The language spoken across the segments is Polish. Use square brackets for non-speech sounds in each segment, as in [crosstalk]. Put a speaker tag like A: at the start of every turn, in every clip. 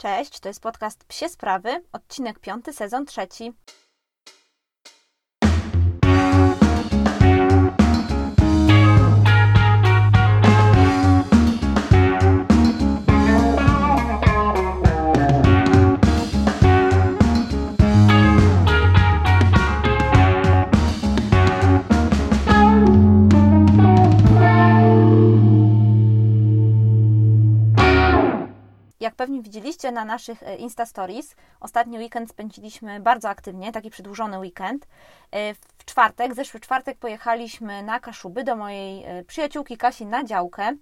A: Cześć, to jest podcast Psie Sprawy, odcinek piąty, sezon trzeci. Jak pewnie widzieliście na naszych e, Insta Stories, ostatni weekend spędziliśmy bardzo aktywnie, taki przedłużony weekend. E, W czwartek, zeszły czwartek pojechaliśmy na Kaszuby do mojej e, przyjaciółki Kasi na działkę.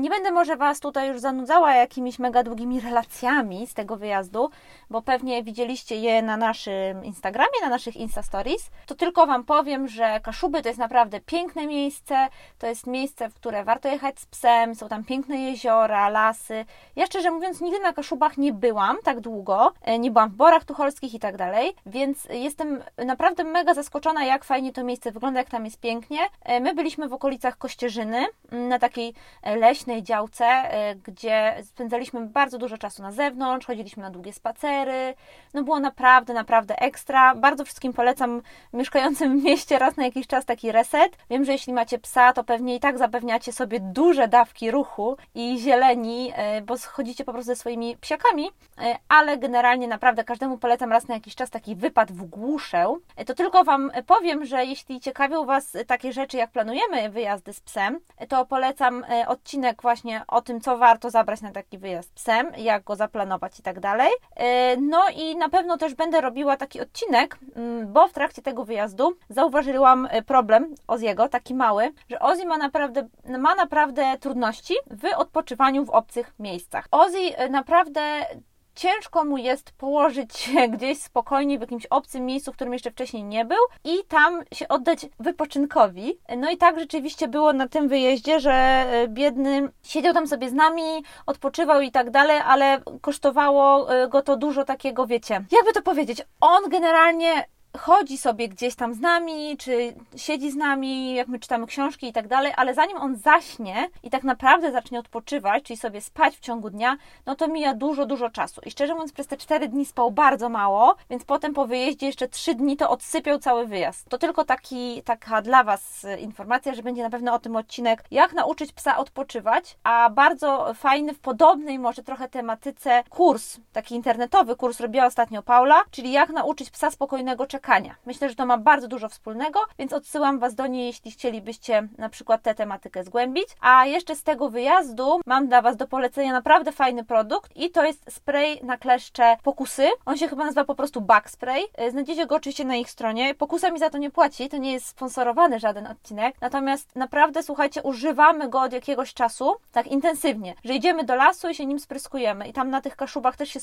A: Nie będę może Was tutaj już zanudzała jakimiś mega długimi relacjami z tego wyjazdu, bo pewnie widzieliście je na naszym Instagramie, na naszych Insta Stories. To tylko Wam powiem, że Kaszuby to jest naprawdę piękne miejsce. To jest miejsce, w które warto jechać z psem. Są tam piękne jeziora, lasy. Ja szczerze mówiąc nigdy na Kaszubach nie byłam tak długo. E, Nie byłam w Borach Tucholskich i tak dalej, więc jestem naprawdę mega zaskoczona, jak fajnie to miejsce wygląda, jak tam jest pięknie. E, My byliśmy w okolicach Kościerzyny, na takiej e, leśnej działce, e, gdzie spędzaliśmy bardzo dużo czasu na zewnątrz, chodziliśmy na długie spacery. No było naprawdę, naprawdę ekstra. Bardzo wszystkim polecam mieszkającym w mieście raz na jakiś czas taki reset. Wiem, że jeśli macie psa, to pewnie i tak zapewniacie sobie duże dawki ruchu i zieleni, e, bo chodzicie po prostu ze swoimi psiakami, e, ale generalnie naprawdę każdemu polecam raz na jakiś czas taki wypad w głuszę. To tylko Wam powiem, że jeśli ciekawią Was takie rzeczy, jak planujemy wyjazdy z psem, to polecam e, właśnie o tym, co warto zabrać na taki wyjazd psem, jak go zaplanować i tak dalej. E, No i na pewno też będę robiła taki odcinek, mm, bo w trakcie tego wyjazdu zauważyłam e, problem Oziego, taki mały, że Ozzy ma naprawdę, ma naprawdę trudności w odpoczywaniu w obcych miejscach. Ozzy e, naprawdę ciężko mu jest położyć się [laughs] gdzieś spokojnie w jakimś obcym miejscu, w którym jeszcze wcześniej nie był i tam się oddać wypoczynkowi. No i tak rzeczywiście było na tym wyjeździe, że e, biedny siedział tam sobie z nami, odpoczywał i tak dalej, ale kosztowało e, go to dużo takiego, wiecie, jakby to powiedzieć, on generalnie chodzi sobie gdzieś tam z nami, czy siedzi z nami, jak my czytamy książki i tak dalej, ale zanim on zaśnie i tak naprawdę zacznie odpoczywać, czyli sobie spać w ciągu dnia, no to mija dużo, dużo czasu. I szczerze mówiąc, przez te 4 dni spał bardzo mało, więc potem po wyjeździe jeszcze 3 dni to odsypiał cały wyjazd. To tylko taki, taka dla Was informacja, że będzie na pewno o tym odcinek, jak nauczyć psa odpoczywać, a bardzo fajny, w podobnej może trochę tematyce kurs, taki internetowy kurs robiła ostatnio Paula, czyli jak nauczyć psa spokojnego czekania. Myślę, że to ma bardzo dużo wspólnego, więc odsyłam Was do niej, jeśli chcielibyście na przykład tę tematykę zgłębić. A jeszcze z tego wyjazdu mam dla Was do polecenia naprawdę fajny produkt i to jest spray na kleszcze Pokusy. On się chyba nazywa po prostu Bug Spray. E, Znajdziecie go oczywiście na ich stronie. Pokusa mi za to nie płaci, to nie jest sponsorowany żaden odcinek. Natomiast naprawdę, słuchajcie, używamy go od jakiegoś czasu, tak intensywnie, że idziemy do lasu i się nim spryskujemy. I tam na tych kaszubach też się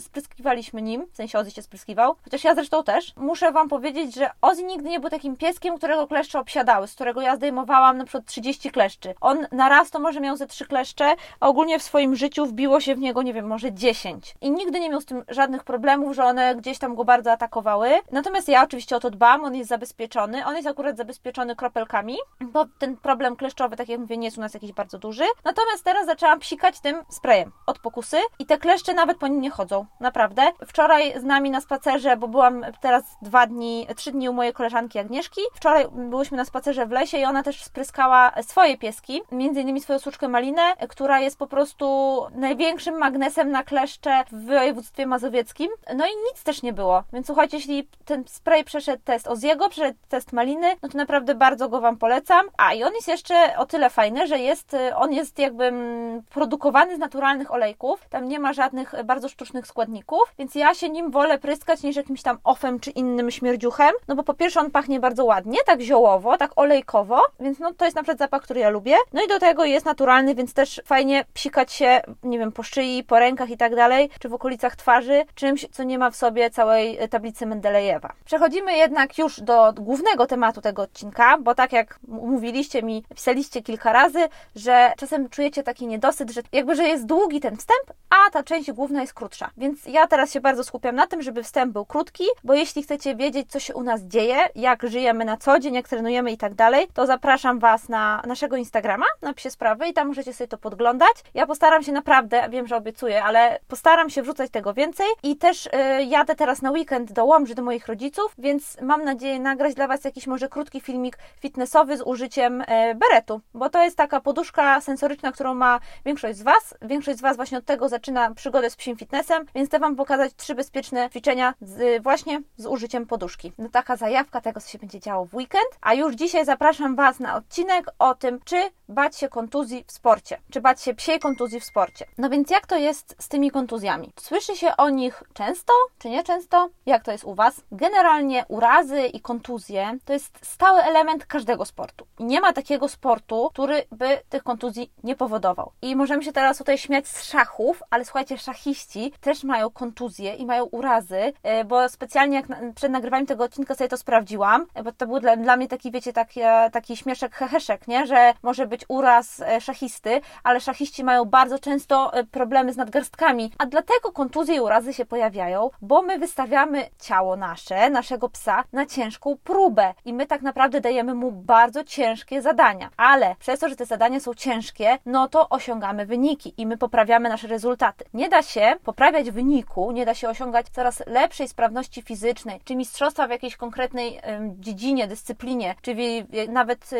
A: spryskiwaliśmy nim, w sensie Ozzy się spryskiwał, chociaż ja zresztą też. Muszę Wam powiedzieć, że Ozzy nigdy nie był takim pieskiem, którego kleszcze obsiadały, z którego ja zdejmowałam na przykład 30 kleszczy. On na raz to może miał ze 3 kleszcze, a ogólnie w swoim życiu wbiło się w niego, nie wiem, może 10. I nigdy nie miał z tym żadnych problemów, że one gdzieś tam go bardzo atakowały. Natomiast ja oczywiście o to dbam, on jest zabezpieczony. On jest akurat zabezpieczony kropelkami, bo ten problem kleszczowy, tak jak mówię, nie jest u nas jakiś bardzo duży. Natomiast teraz zaczęłam psikać tym sprayem od pokusy i te kleszcze nawet po nim nie chodzą. Naprawdę. Wczoraj z nami na spacerze, bo byłam teraz dwa dni, trzy dni u mojej koleżanki Agnieszki. Wczoraj byłyśmy na spacerze w lesie i ona też spryskała swoje pieski, między innymi swoją suczkę Malinę, która jest po prostu największym magnesem na kleszcze w województwie mazowieckim. No i nic też nie było. Więc słuchajcie, jeśli ten spray przeszedł test Oziego, przeszedł test Maliny, no to naprawdę bardzo go Wam polecam. A i on jest jeszcze o tyle fajny, że jest, on jest jakby mm, produkowany z naturalnych olejków. Tam nie ma żadnych bardzo sztucznych składników, więc ja się nim wolę pryskać niż jakimś tam ofem czy innym śmierdziuchem. No bo po pierwsze on pachnie bardzo ładnie, tak ziołowo, tak olejkowo, więc no to jest na przykład zapach, który ja lubię. No i do tego jest naturalny, więc też fajnie psikać się, nie wiem, po szyi, po rękach i tak dalej, czy w okolicach twarzy, czymś, co nie ma w sobie całej e, tablicy Mendelejewa. Przechodzimy jednak już do głównego tematu tego odcinka, bo tak jak mówiliście mi, pisaliście kilka razy, że czasem czujecie taki niedosyt, że jakby, że jest długi ten wstęp, a ta część główna jest krótsza. Więc ja teraz się bardzo skupiam na tym, żeby wstęp był krótki, bo jeśli chcecie chcecie wiedzieć, co się u nas dzieje, jak żyjemy na co dzień, jak trenujemy i tak dalej, to zapraszam Was na naszego Instagrama, napisie sprawy i tam możecie sobie to podglądać. Ja postaram się naprawdę, wiem, że obiecuję, ale postaram się wrzucać tego więcej i też y, jadę teraz na weekend do Łomży, do moich rodziców, więc mam nadzieję nagrać dla Was jakiś może krótki filmik fitnessowy z użyciem y, beretu, bo to jest taka poduszka sensoryczna, którą ma większość z Was. Większość z Was właśnie od tego zaczyna przygodę z psim fitnessem, więc chcę Wam pokazać trzy bezpieczne ćwiczenia z, właśnie z użyciem poduszki. No taka zajawka tego, co się będzie działo w weekend, a już dzisiaj zapraszam Was na odcinek o tym, czy bać się kontuzji w sporcie, czy bać się psiej kontuzji w sporcie. No więc jak to jest z tymi kontuzjami? Słyszy się o nich często, czy nieczęsto? Jak to jest u Was? Generalnie urazy i kontuzje to jest stały element każdego sportu. I nie ma takiego sportu, który by tych kontuzji nie powodował. I możemy się teraz tutaj śmiać z szachów, ale słuchajcie, szachiści też mają kontuzje i mają urazy, e, bo specjalnie jak przed nagrywaniem tego odcinka sobie to sprawdziłam, e, bo to był dla, dla mnie taki, wiecie, taki, taki śmieszek, heheszek, nie? Że może być uraz e, szachisty, ale szachiści mają bardzo często problemy z nadgarstkami, a dlatego kontuzje i urazy się pojawiają, bo my wystawiamy ciało nasze, naszego psa na ciężką próbę i my tak naprawdę dajemy mu bardzo ciężkie zadania, ale przez to, że te zadania są ciężkie, no to osiągamy wyniki i my poprawiamy nasze rezultaty. Nie da się poprawiać wyniku, nie da się osiągać coraz lepszej sprawności fizycznej, czy mistrzostwa w jakiejś konkretnej dziedzinie, dyscyplinie, czyli nawet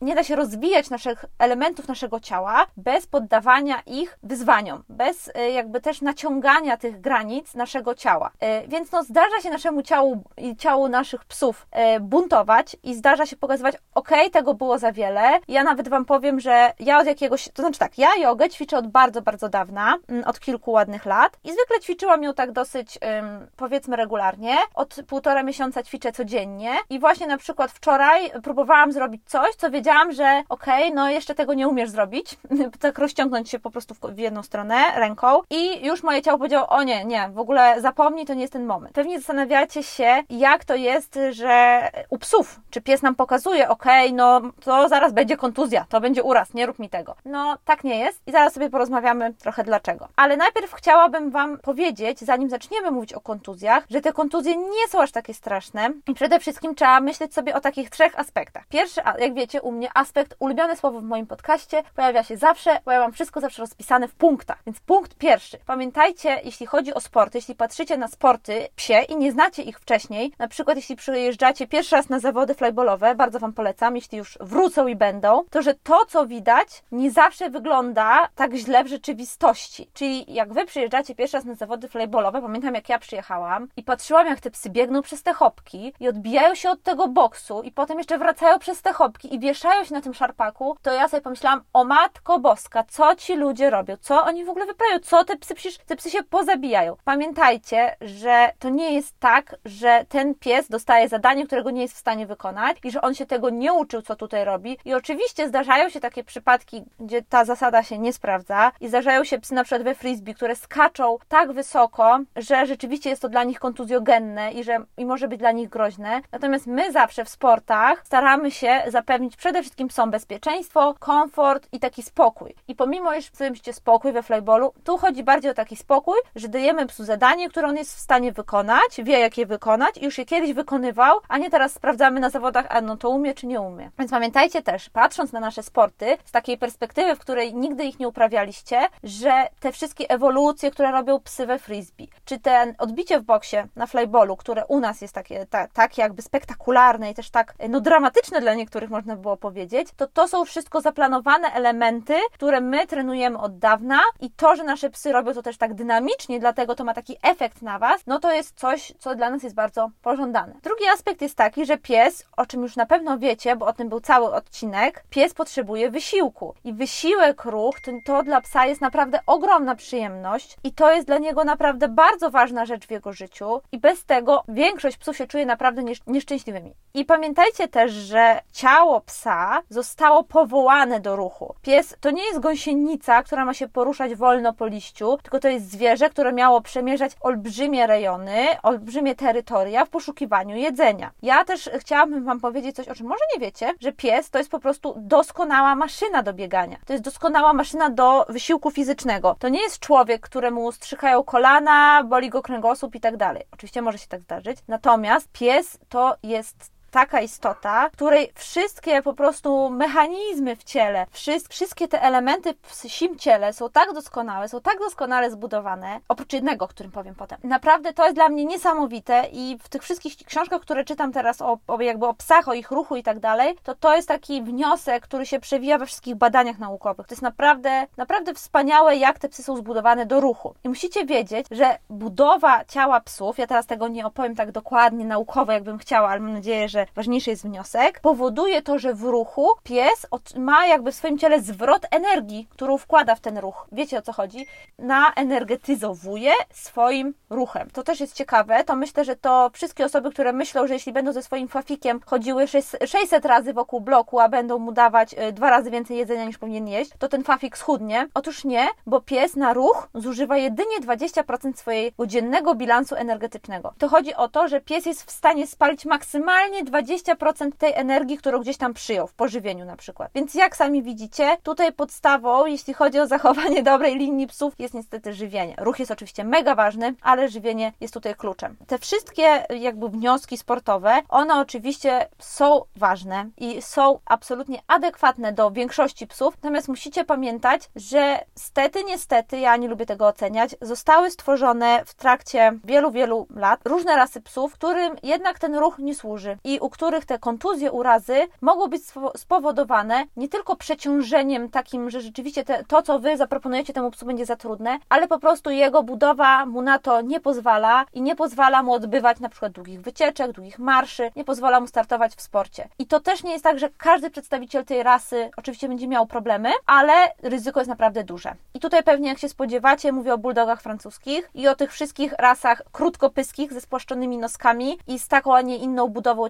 A: nie da się rozwijać naszych elementów naszego ciała bez poddawania ich wyzwaniom, bez e, jakby też naciągania tych granic naszego ciała. E, więc no zdarza się naszemu ciału i ciału naszych psów e, buntować i zdarza się pokazywać, ok, tego było za wiele. Ja nawet Wam powiem, że ja od jakiegoś, to znaczy tak, ja jogę ćwiczę od bardzo, bardzo dawna, mm, od kilku ładnych lat i zwykle ćwiczyłam ją tak dosyć, powiedzmy, regularnie. Od półtora miesiąca ćwiczę codziennie i właśnie na przykład wczoraj próbowałam zrobić coś, co wiedziałam, że okej, okay, no jeszcze tego nie umiesz zrobić, [laughs] tak rozciągnąć się po prostu w jedną stronę ręką i już moje ciało powiedziało, o nie, nie, w ogóle zapomnij, to nie jest ten moment. Pewnie zastanawiacie się, jak to jest, że u psów, czy pies nam pokazuje, okej, okay, no to zaraz będzie kontuzja, to będzie uraz, nie rób mi tego. No tak nie jest i zaraz sobie porozmawiamy trochę dlaczego. Ale najpierw chciałabym Wam powiedzieć, zanim zaczniemy mówić o kontuzjach, że te kontuzje nie są aż takie straszne i przede wszystkim trzeba myśleć sobie o takich trzech aspektach. Pierwszy, jak wiecie, u mnie aspekt, ulubione słowo w moim podcaście, pojawia się zawsze, bo ja mam wszystko zawsze rozpisane w punktach. Więc punkt pierwszy. Pamiętajcie, jeśli chodzi o sporty, jeśli patrzycie na sporty psie i nie znacie ich wcześniej, na przykład jeśli przyjeżdżacie pierwszy raz na zawody flyballowe, bardzo Wam polecam, jeśli już wrócą i będą, to że to, co widać, nie zawsze wygląda tak źle w rzeczywistości. Czyli jak Wy przyjeżdżacie pierwszy raz na zawody flyballowe, pamiętam jak ja przyjechałam i patrzyłam, jak te psy biegną przez te hopki i odbijają się od tego boksu i potem jeszcze wracają przez te hopki i wieszają się na tym szarpaku, to ja sobie pomyślałam, o matko boska, co ci ludzie robią? Co oni w ogóle wyprawiają? Co te psy, przecież te psy się pozabijają. Pamiętajcie, że to nie jest tak, że ten pies dostaje zadanie, którego nie jest w stanie wykonać i że on się tego nie uczył, co tutaj robi. I oczywiście zdarzają się takie przypadki, gdzie ta zasada się nie sprawdza i zdarzają się psy na przykład we frisbee, które skaczą tak wysoko, że rzeczywiście jest to dla nich kontuzjogenne i że i może być dla nich groźne. Natomiast my zawsze w sportach staramy się zapewnić przede wszystkim psom bezpieczeństwo, komfort i taki spokój. I pomimo, iż psuliście spokój we flyballu, tu chodzi bardziej o taki spokój, że dajemy psu zadanie, które on jest w stanie wykonać, wie jak je wykonać i już je kiedyś wykonywał, a nie teraz sprawdzamy na zawodach, a no to umie czy nie umie. Więc pamiętajcie też, patrząc na nasze sporty z takiej perspektywy, w której nigdy ich nie uprawialiście, że te wszystkie ewolucje, które robią psy we frisbee, czy ten odbicie w boksie na flyballu, które u nas jest takie, ta, tak jakby spektakularne i też tak no, dramatyczne dla niektórych można było powiedzieć, to to są wszystko zaplanowane elementy, które my trenujemy od dawna i to, że nasze psy robią to też tak dynamicznie, dlatego to ma taki efekt na Was, no to jest coś, co dla nas jest bardzo pożądane. Drugi aspekt jest taki, że pies, o czym już na pewno wiecie, bo o tym był cały odcinek, pies potrzebuje wysiłku i wysiłek ruch to, to dla psa jest naprawdę ogromna przyjemność i to jest dla niego naprawdę bardzo ważna rzecz w jego życiu i bez tego większość psów się czuje naprawdę nieszczęśliwymi. I pamiętajcie też, że ciało psa zostało powołane do ruchu. Pies to nie jest gąsienica, która ma się poruszać wolno po liściu, tylko to jest zwierzę, które miało przemierzać olbrzymie rejony, olbrzymie terytoria w poszukiwaniu jedzenia. Ja też chciałabym Wam powiedzieć coś, o czym może nie wiecie, że pies to jest po prostu doskonała maszyna do biegania. To jest doskonała maszyna do wysiłku fizycznego. To nie jest człowiek, któremu strzykają kolana, boli go kręgosłup i tak dalej. Oczywiście może się tak zdarzyć Natomiast pies to jest taka istota, której wszystkie po prostu mechanizmy w ciele, wszystkie te elementy w psim ciele są tak doskonałe, są tak doskonale zbudowane, oprócz jednego, o którym powiem potem. Naprawdę to jest dla mnie niesamowite i w tych wszystkich książkach, które czytam teraz o, o jakby o psach, o ich ruchu i tak dalej, to to jest taki wniosek, który się przewija we wszystkich badaniach naukowych. To jest naprawdę, naprawdę wspaniałe, jak te psy są zbudowane do ruchu. I musicie wiedzieć, że budowa ciała psów, ja teraz tego nie opowiem tak dokładnie, naukowo, jakbym chciała, ale mam nadzieję, że ważniejszy jest wniosek, powoduje to, że w ruchu pies ma jakby w swoim ciele zwrot energii, którą wkłada w ten ruch. Wiecie o co chodzi? Naenergetyzowuje swoim ruchem. To też jest ciekawe, to myślę, że to wszystkie osoby, które myślą, że jeśli będą ze swoim fafikiem chodziły 600 razy wokół bloku, a będą mu dawać e, dwa razy więcej jedzenia niż powinien jeść, to ten fafik schudnie. Otóż nie, bo pies na ruch zużywa jedynie 20% swojego dziennego bilansu energetycznego. To chodzi o to, że pies jest w stanie spalić maksymalnie 20% tej energii, którą gdzieś tam przyjął w pożywieniu na przykład. Więc jak sami widzicie, tutaj podstawą, jeśli chodzi o zachowanie [laughs] dobrej linii psów, jest niestety żywienie. Ruch jest oczywiście mega ważny, ale żywienie jest tutaj kluczem. Te wszystkie jakby wnioski sportowe, one oczywiście są ważne i są absolutnie adekwatne do większości psów, natomiast musicie pamiętać, że stety, niestety, ja nie lubię tego oceniać, zostały stworzone w trakcie wielu, wielu lat różne rasy psów, którym jednak ten ruch nie służy i u których te kontuzje, urazy mogą być spowodowane nie tylko przeciążeniem takim, że rzeczywiście te, to, co Wy zaproponujecie temu psu będzie za trudne, ale po prostu jego budowa mu na to nie pozwala i nie pozwala mu odbywać na przykład długich wycieczek, długich marszy, nie pozwala mu startować w sporcie. I to też nie jest tak, że każdy przedstawiciel tej rasy oczywiście będzie miał problemy, ale ryzyko jest naprawdę duże. I tutaj pewnie, jak się spodziewacie, mówię o bulldogach francuskich i o tych wszystkich rasach krótkopyskich ze spłaszczonymi noskami i z taką, a nie inną budową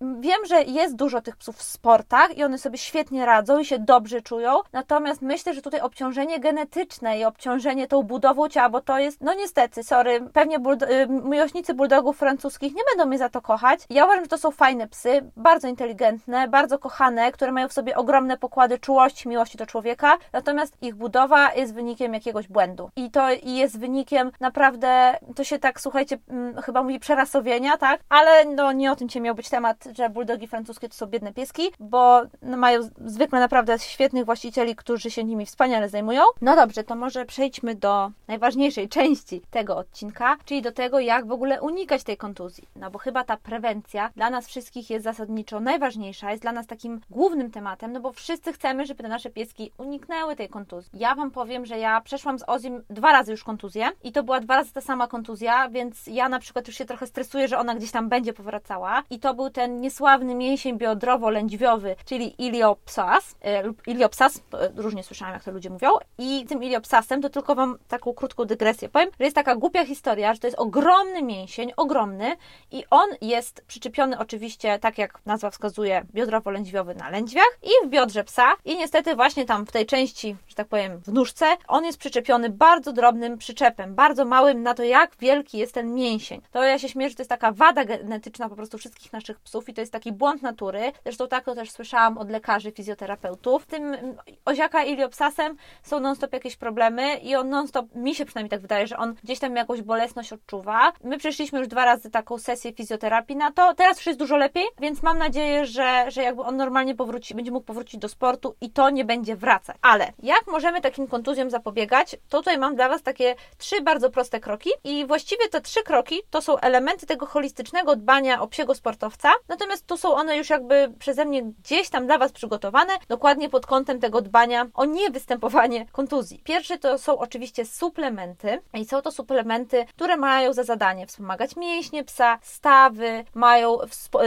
A: Wiem, że jest dużo tych psów w sportach i one sobie świetnie radzą i się dobrze czują, natomiast myślę, że tutaj obciążenie genetyczne i obciążenie tą budową ciała, bo to jest, no niestety, sorry, pewnie buldo- y, miłośnicy bulldogów francuskich nie będą mnie za to kochać. Ja uważam, że to są fajne psy, bardzo inteligentne, bardzo kochane, które mają w sobie ogromne pokłady czułości, miłości do człowieka, natomiast ich budowa jest wynikiem jakiegoś błędu. I to jest wynikiem naprawdę, to się tak, słuchajcie, mm, chyba mówi przerasowienia, tak? Ale no nie o tym cię miał być temat, że bulldogi francuskie to są biedne pieski, bo mają zwykle naprawdę świetnych właścicieli, którzy się nimi wspaniale zajmują. No dobrze, to może przejdźmy do najważniejszej części tego odcinka, czyli do tego, jak w ogóle unikać tej kontuzji. No bo chyba ta prewencja dla nas wszystkich jest zasadniczo najważniejsza, jest dla nas takim głównym tematem, no bo wszyscy chcemy, żeby te nasze pieski uniknęły tej kontuzji. Ja Wam powiem, że ja przeszłam z Ozim dwa razy już kontuzję i to była dwa razy ta sama kontuzja, więc ja na przykład już się trochę stresuję, że ona gdzieś tam będzie powracała i to był ten niesławny mięsień biodrowo-lędźwiowy, czyli iliopsas e, lub iliopsas, e, różnie słyszałam jak to ludzie mówią i tym iliopsasem to tylko Wam taką krótką dygresję powiem, że jest taka głupia historia, że to jest ogromny mięsień, ogromny i on jest przyczepiony oczywiście, tak jak nazwa wskazuje, biodrowo-lędźwiowy na lędźwiach i w biodrze psa i niestety właśnie tam w tej części, że tak powiem, w nóżce, on jest przyczepiony bardzo drobnym przyczepem, bardzo małym na to, jak wielki jest ten mięsień. To ja się śmieję, że to jest taka wada genetyczna po prostu wszystkich naszych psów i to jest taki błąd natury. Zresztą tak to też słyszałam od lekarzy, fizjoterapeutów. Tym oziaka iliopsasem są non-stop jakieś problemy i on non-stop, mi się przynajmniej tak wydaje, że on gdzieś tam jakąś bolesność odczuwa. My przeszliśmy już dwa razy taką sesję fizjoterapii na to. Teraz już jest dużo lepiej, więc mam nadzieję, że, że jakby on normalnie powróci, będzie mógł powrócić do sportu i to nie będzie wracać. Ale jak możemy takim kontuzjom zapobiegać? To tutaj mam dla Was takie trzy bardzo proste kroki i właściwie te trzy kroki to są elementy tego holistycznego dbania o psiego sportowca, natomiast tu są one już jakby przeze mnie gdzieś tam dla Was przygotowane, dokładnie pod kątem tego dbania o niewystępowanie kontuzji. Pierwsze to są oczywiście suplementy i są to suplementy, które mają za zadanie wspomagać mięśnie psa, stawy, mają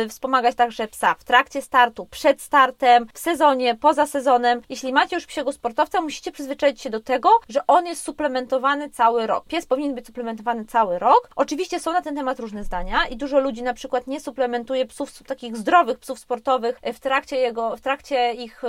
A: wspomagać także psa w trakcie startu, przed startem, w sezonie, poza sezonem. Jeśli macie już psiego sportowca, musicie przyzwyczaić się do tego, że on jest suplementowany cały rok. Pies powinien być suplementowany cały rok. Oczywiście są na ten temat różne zdania i dużo ludzi na przykład nie suplementuje psów, takich zdrowych psów sportowych w trakcie jego, w trakcie ich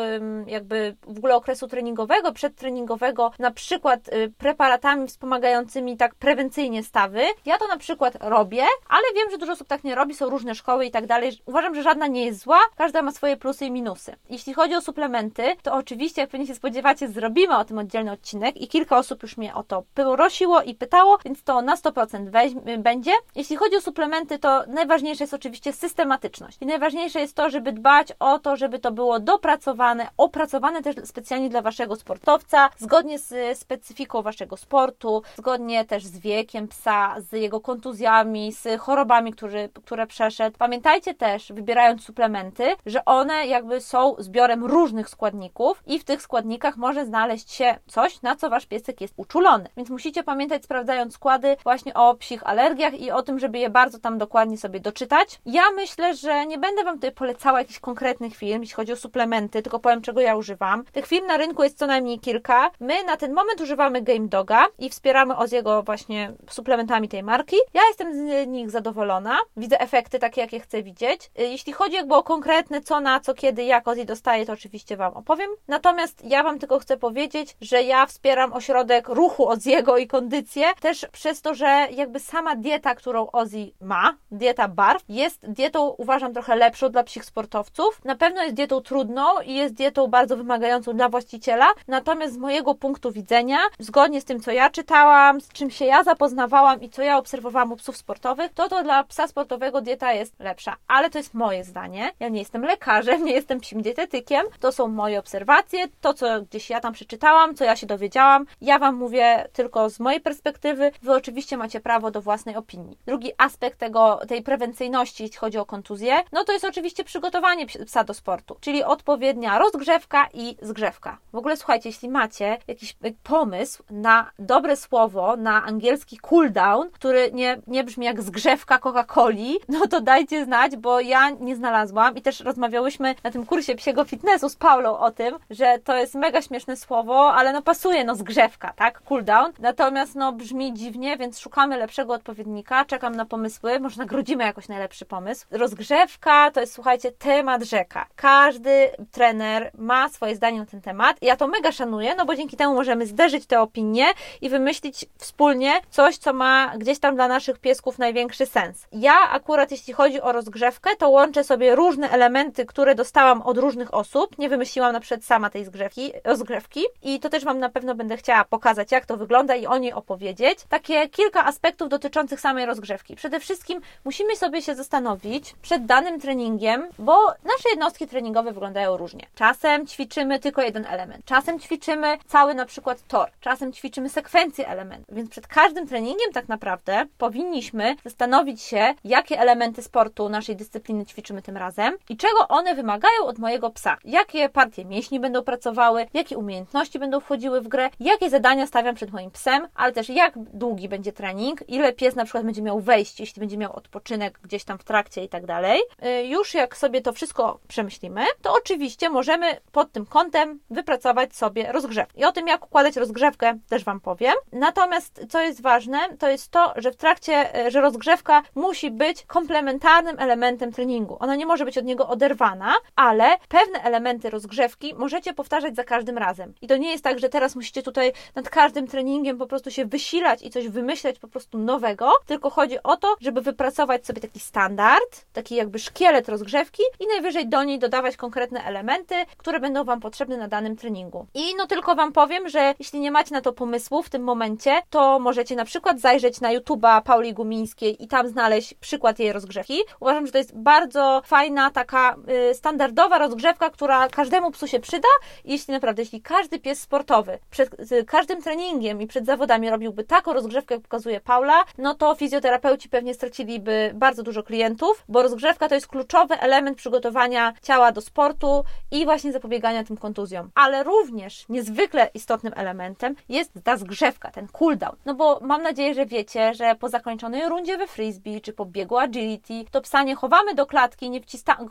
A: jakby w ogóle okresu treningowego, przedtreningowego, na przykład y, preparatami wspomagającymi tak prewencyjnie stawy. Ja to na przykład robię, ale wiem, że dużo osób tak nie robi, są różne szkoły i tak dalej. Uważam, że żadna nie jest zła, każda ma swoje plusy i minusy. Jeśli chodzi o suplementy, to oczywiście, jak pewnie się spodziewacie, zrobimy o tym oddzielny odcinek i kilka osób już mnie o to prosiło i pytało, więc to na 100% weź, będzie. Jeśli chodzi o suplementy, to najważniejsze jest oczywiście systematyczność. I najważniejsze jest to, żeby dbać o to, żeby to było dopracowane, opracowane też specjalnie dla waszego sportowca, zgodnie z specyfiką waszego sportu, zgodnie też z wiekiem psa, z jego kontuzjami, z chorobami, który, które przeszedł. Pamiętajcie też, wybierając suplementy, że one jakby są zbiorem różnych składników i w tych składnikach może znaleźć się coś, na co wasz piesek jest uczulony. Więc musicie pamiętać, sprawdzając składy, właśnie o psich alergiach i o tym, żeby je bardzo tam dokładnie sobie doczytać. Ja myślę, że nie będę wam tutaj polecała jakichś konkretnych firm, jeśli chodzi o suplementy, tylko powiem, czego ja używam. Tych firm na rynku jest co najmniej kilka. My na ten moment używamy Game Doga i wspieramy Oziego właśnie suplementami tej marki. Ja jestem z nich zadowolona. Widzę efekty takie, jakie chcę widzieć. Jeśli chodzi jakby o konkretne co na co, kiedy, jak Ozzy dostaje, to oczywiście Wam opowiem. Natomiast ja Wam tylko chcę powiedzieć, że ja wspieram ośrodek ruchu Oziego i kondycję też przez to, że jakby sama dieta, którą Ozzy ma, dieta barw, jest dietą uważam trochę lepszą dla psich sportowców. Na pewno jest dietą trudną i jest dietą bardzo wymagającą dla właściciela, natomiast z mojego punktu widzenia, zgodnie z tym, co ja czytałam, z czym się ja zapoznawałam i co ja obserwowałam u psów sportowych, to to dla psa sportowego dieta jest lepsza. Ale to jest moje zdanie. Ja nie jestem lekarzem, nie jestem psim dietetykiem. To są moje obserwacje, to co gdzieś ja tam przeczytałam, co ja się dowiedziałam. Ja Wam mówię tylko z mojej perspektywy. Wy oczywiście macie prawo do własnej opinii. Drugi aspekt tego, tej prewencyjności, jeśli chodzi o kontuzję, no to jest oczywiście przygotowanie psa do sportu, czyli odpowiednia rozgrzewka i zgrzewka. W ogóle słuchajcie, jeśli macie jakiś pomysł na dobre słowo, na angielski cool down, który nie, nie brzmi jak zgrzewka Coca-Coli, no to dajcie znać, bo ja nie znalazłam i też rozmawiałyśmy na tym kursie psiego fitnessu z Paulą o tym, że to jest mega śmieszne słowo, ale no pasuje, no zgrzewka, tak? Cool down. Natomiast no brzmi dziwnie, więc szukamy lepszego odpowiednika, czekam na pomysły, może nagrodzimy jakoś najlepszy pomysł. Rozgrzewka to jest, słuchajcie, temat rzeka. Każdy trener ma swoje zdanie na ten temat. Ja to mega szanuję, no bo dzięki temu możemy zderzyć te opinie i wymyślić wspólnie coś, co ma gdzieś tam dla naszych piesków największy sens. Ja akurat, jeśli chodzi o rozgrzewkę, to łączę sobie różne elementy, które dostałam od różnych osób. Nie wymyśliłam na przykład sama tej zgrzewki, rozgrzewki i to też Wam na pewno będę chciała pokazać, jak to wygląda i o niej opowiedzieć. Takie kilka aspektów dotyczących samej rozgrzewki. Przede wszystkim musimy sobie się zastanowić przed danym treningiem, bo nasze jednostki treningowe wyglądają różnie. Czasem ćwiczymy tylko jeden element, czasem ćwiczymy cały na przykład tor, czasem ćwiczymy sekwencję elementów, więc przed każdym treningiem tak naprawdę powinniśmy zastanowić się, jakie elementy sportu naszej dyscypliny ćwiczymy tym razem i czego one wymagają od mojego psa. Jakie partie mięśni będą pracowały, jakie umiejętności będą wchodziły w grę, jakie zadania stawiam przed moim psem, ale też jak długi będzie trening, ile pies na przykład będzie miał wejść, jeśli będzie miał odpoczynek gdzieś tam w trakcie i tak dalej. Y, już jak sobie to wszystko przemyślimy, to oczywiście możemy pod tym kątem wypracować sobie rozgrzewkę. I o tym, jak układać rozgrzewkę, też Wam powiem. Natomiast co jest ważne, to jest to, że w trakcie, y, że rozgrzewka musi być komplementarnym elementem treningu. Ona nie może być od niego oderwana, ale pewne elementy rozgrzewki możecie powtarzać za każdym razem. I to nie jest tak, że teraz musicie tutaj nad każdym treningiem po prostu się wysilać i coś wymyślać po prostu nowego, tylko chodzi o to, żeby wypracować sobie taki standard, taki jakby szkielet rozgrzewki i najwyżej do niej dodawać konkretne elementy, które będą Wam potrzebne na danym treningu. I no tylko Wam powiem, że jeśli nie macie na to pomysłu w tym momencie, to możecie na przykład zajrzeć na YouTube'a Pauli Gumińskiej i tam znaleźć przykład jej rozgrzewki. Uważam, że to jest bardzo fajna, taka y, standardowa rozgrzewka, która każdemu psu się przyda. Jeśli naprawdę, jeśli każdy pies sportowy przed każdym treningiem i przed zawodami robiłby taką rozgrzewkę, jak pokazuje Paula, no to fizjoterapeuci pewnie straciliby bardzo dużo klientów, bo rozgrzewka to jest kluczowy element przygotowania ciała do sportu i właśnie zapobiegania tym kontuzjom. Ale również niezwykle istotnym elementem jest ta zgrzewka, ten cooldown. No bo mam nadzieję, że wiecie, że po zakończonej rundzie we frisbee czy po biegu agility, to psa nie chowamy do klatki, nie,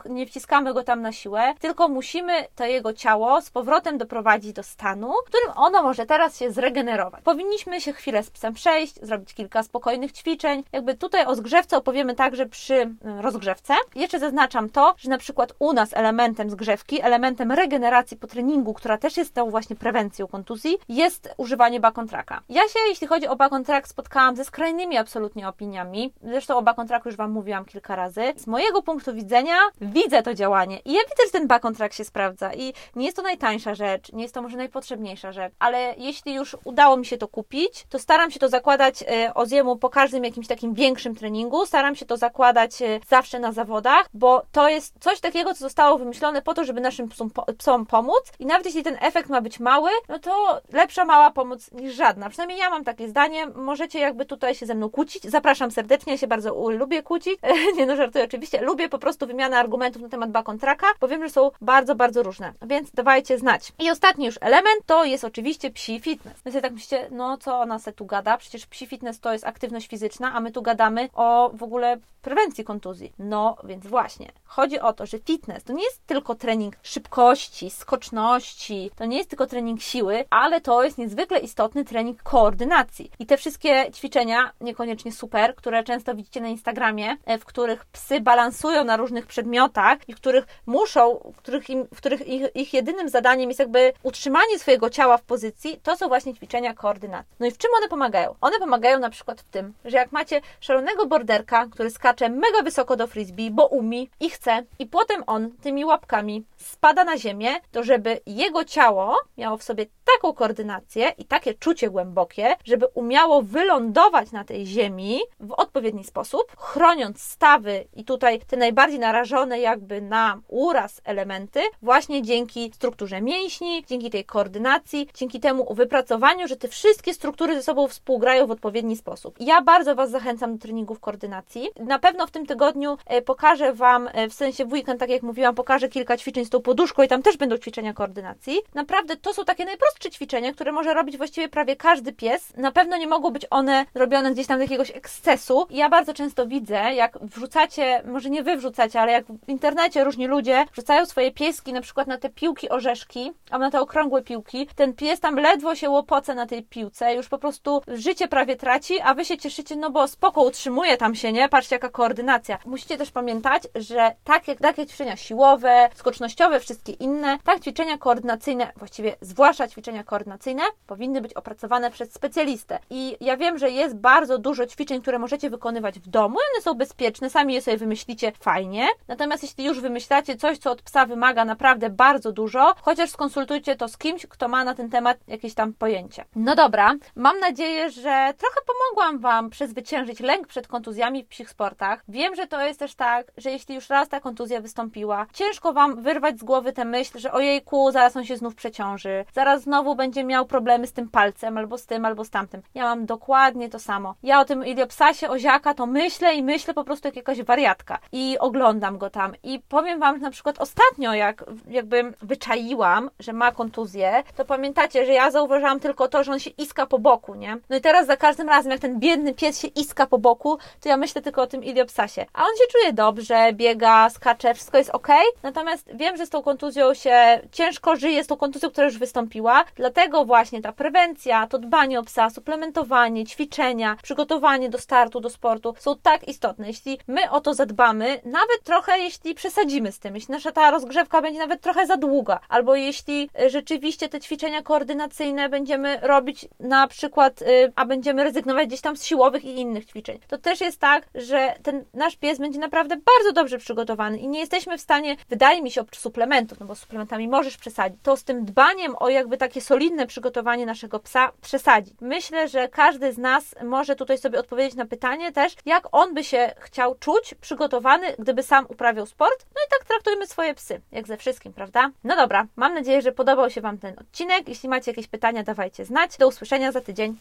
A: nie wciskamy go tam na siłę, tylko musimy to jego ciało z powrotem doprowadzić do stanu, w którym ono może teraz się zregenerować. Powinniśmy się chwilę z psem przejść, zrobić kilka spokojnych ćwiczeń. Jakby tutaj o zgrzewce opowiemy także przy rozgrzewce. Jeszcze zaznaczam to, że na przykład u nas elementem zgrzewki, elementem regeneracji po treningu, która też jest tą właśnie prewencją kontuzji, jest używanie bakontraka. Ja się, jeśli chodzi o bakontrak, spotkałam ze skrajnymi absolutnie opiniami. Zresztą o bakontraku już Wam mówiłam kilka razy. Z mojego punktu widzenia widzę to działanie i ja widzę, że ten bakontrak się sprawdza i nie jest to najtańsza rzecz, nie jest to może najpotrzebniejsza rzecz, ale jeśli już udało mi się to kupić, to staram się to zakładać e, Oziemu po każdym jakimś takim większym treningu, staram się to zakładać e, zawsze na zawodach, bo to jest coś takiego, co zostało wymyślone po to, żeby naszym psom, psom pomóc i nawet jeśli ten efekt ma być mały, no to lepsza mała pomoc niż żadna. Przynajmniej ja mam takie zdanie, możecie jakby tutaj się ze mną kłócić, zapraszam serdecznie, ja się bardzo lubię kłócić, [laughs] nie no żartuję oczywiście, lubię po prostu wymianę argumentów na temat bakontraka, bo wiem, że są bardzo, bardzo różne, więc dawajcie znać. I ostatni już element to jest oczywiście psi fitness. Wy sobie tak myślicie, no co ona se tu gada, przecież psi fitness to jest aktywność fizyczna, a my tu gadamy o w ogóle prewencji kontuzji. No więc właśnie, chodzi o to, że fitness to nie jest tylko trening szybkości, skoczności, to nie jest tylko trening siły, ale to jest niezwykle istotny trening koordynacji. I te wszystkie ćwiczenia, niekoniecznie super, które często widzicie na Instagramie, e, w których psy balansują na różnych przedmiotach i których muszą, w których, im, w których ich, ich jedynym zadaniem jest jakby utrzymanie swojego ciała w pozycji, to są właśnie ćwiczenia koordynacji. No i w czym one pomagają? One pomagają na przykład w tym, że jak macie szalonego borderka, który skacze mega wysoko do frisbee, bo umi i chce, i potem on tymi łapkami spada na ziemię, to żeby jego ciało miało w sobie taką koordynację i takie czucie głębokie, żeby umiało wylądować na tej ziemi w odpowiedni sposób, chroniąc stawy i tutaj te najbardziej narażone jakby na uraz elementy, właśnie dzięki strukturze mięśni, dzięki tej koordynacji, dzięki temu wypracowaniu, że te wszystkie struktury ze sobą współgrają w odpowiedni sposób. Ja bardzo Was zachęcam do treningów koordynacji. Na pewno w tym tygodniu e, pokażę Wam, e, w sensie w weekend, tak jak mówiłam, pokażę kilka ćwiczeń z tą poduszką i tam też będą ćwiczenia koordynacji. Naprawdę to są takie najprostsze ćwiczenia, które może robić właściwie prawie każdy pies. Na pewno nie mogą być one robione gdzieś tam z jakiegoś ekscesu. Ja bardzo często widzę, jak wrzucacie, może nie wy wrzucacie, ale jak w internecie różni ludzie wrzucają swoje pieski na przykład na te piłki orzeszki, albo na te okrągłe piłki. Ten pies tam ledwo się łopoce na tej piłce, już po prostu życie prawie traci, a wy się cieszycie, no bo spoko, utrzymuje tam się, nie? Patrzcie, jaka koordynacja. Musicie też pamiętać, że takie, takie ćwiczenia siłowe, skocznościowe, wszystkie inne, tak ćwiczenia koordynacyjne, właściwie zwłaszcza ćwiczenia koordynacyjne, powinny być opracowane przez specjalistę. I ja wiem, że jest bardzo dużo ćwiczeń, które możecie wykonywać w domu, one są bezpieczne, sami je sobie wymyślicie fajnie. Natomiast jeśli już wymyślacie coś, co od psa wymaga naprawdę bardzo dużo, chociaż skonsultujcie to z kimś, kto ma na ten temat jakieś tam pojęcie. No dobra, mam nadzieję, że trochę pomogłam Wam przezwyciężyć lęk przed kontuzjami w psich sportach. Wiem, że to jest też tak, że jeśli już raz ta kontuzja wystąpiła, ciężko Wam wyrwać z głowy tę myśl, że ojejku, zaraz on się znów przeciąży, zaraz znowu będzie miał problemy z tym palcem, albo z tym, albo z tamtym. Ja mam dokładnie to samo. Ja o tym iliopsasie, oziaka to myślę i myślę po prostu jak jakaś wariatka i oglądam go tam i powiem Wam, na przykład ostatnio jak jakby wyczaiłam, że ma kontuzję, to pamiętacie, że ja zauważyłam tylko to, że on się iska po boku, nie? No i teraz za każdym razem, jak ten biedny pies się iska po boku, to ja myślę tylko o tym iliopsasie. A on się czuje dobrze, biega, skacze, wszystko jest ok. Natomiast wiem, że z tą kontuzją się ciężko żyje, z tą kontuzją, która już wystąpiła. Dlatego właśnie ta prewencja, to dbanie o psa, suplementowanie, ćwiczenia, przygotowanie do startu, do sportu są tak istotne. Jeśli my o to zadbamy, nawet trochę jeśli przesadzimy z tym, jeśli nasza ta rozgrzewka będzie nawet trochę za długa, albo jeśli rzeczywiście te ćwiczenia koordynacyjne będziemy robić na przykład, a będziemy rezygnować gdzieś tam z siłowych i innych ćwiczeń, to też jest tak, że ten nasz pies będzie naprawdę bardzo dobrze przygotowany i nie jesteśmy w stanie, wydaje mi się, oprócz suplementów, no bo suplementami możesz przesadzić, to z tym dbaniem o jakby takie solidne przygotowanie naszego psa przesadzić. Myślę, że każdy z nas może tutaj sobie odpowiedzieć na pytanie też, jak on by się chciał czuć przygotowany, gdyby sam uprawiał sport. No i tak traktujmy swoje psy, jak ze wszystkim, prawda? No dobra, mam nadzieję, że podobał się Wam ten odcinek. Jeśli macie jakieś pytania, dawajcie znać. Do usłyszenia za tydzień.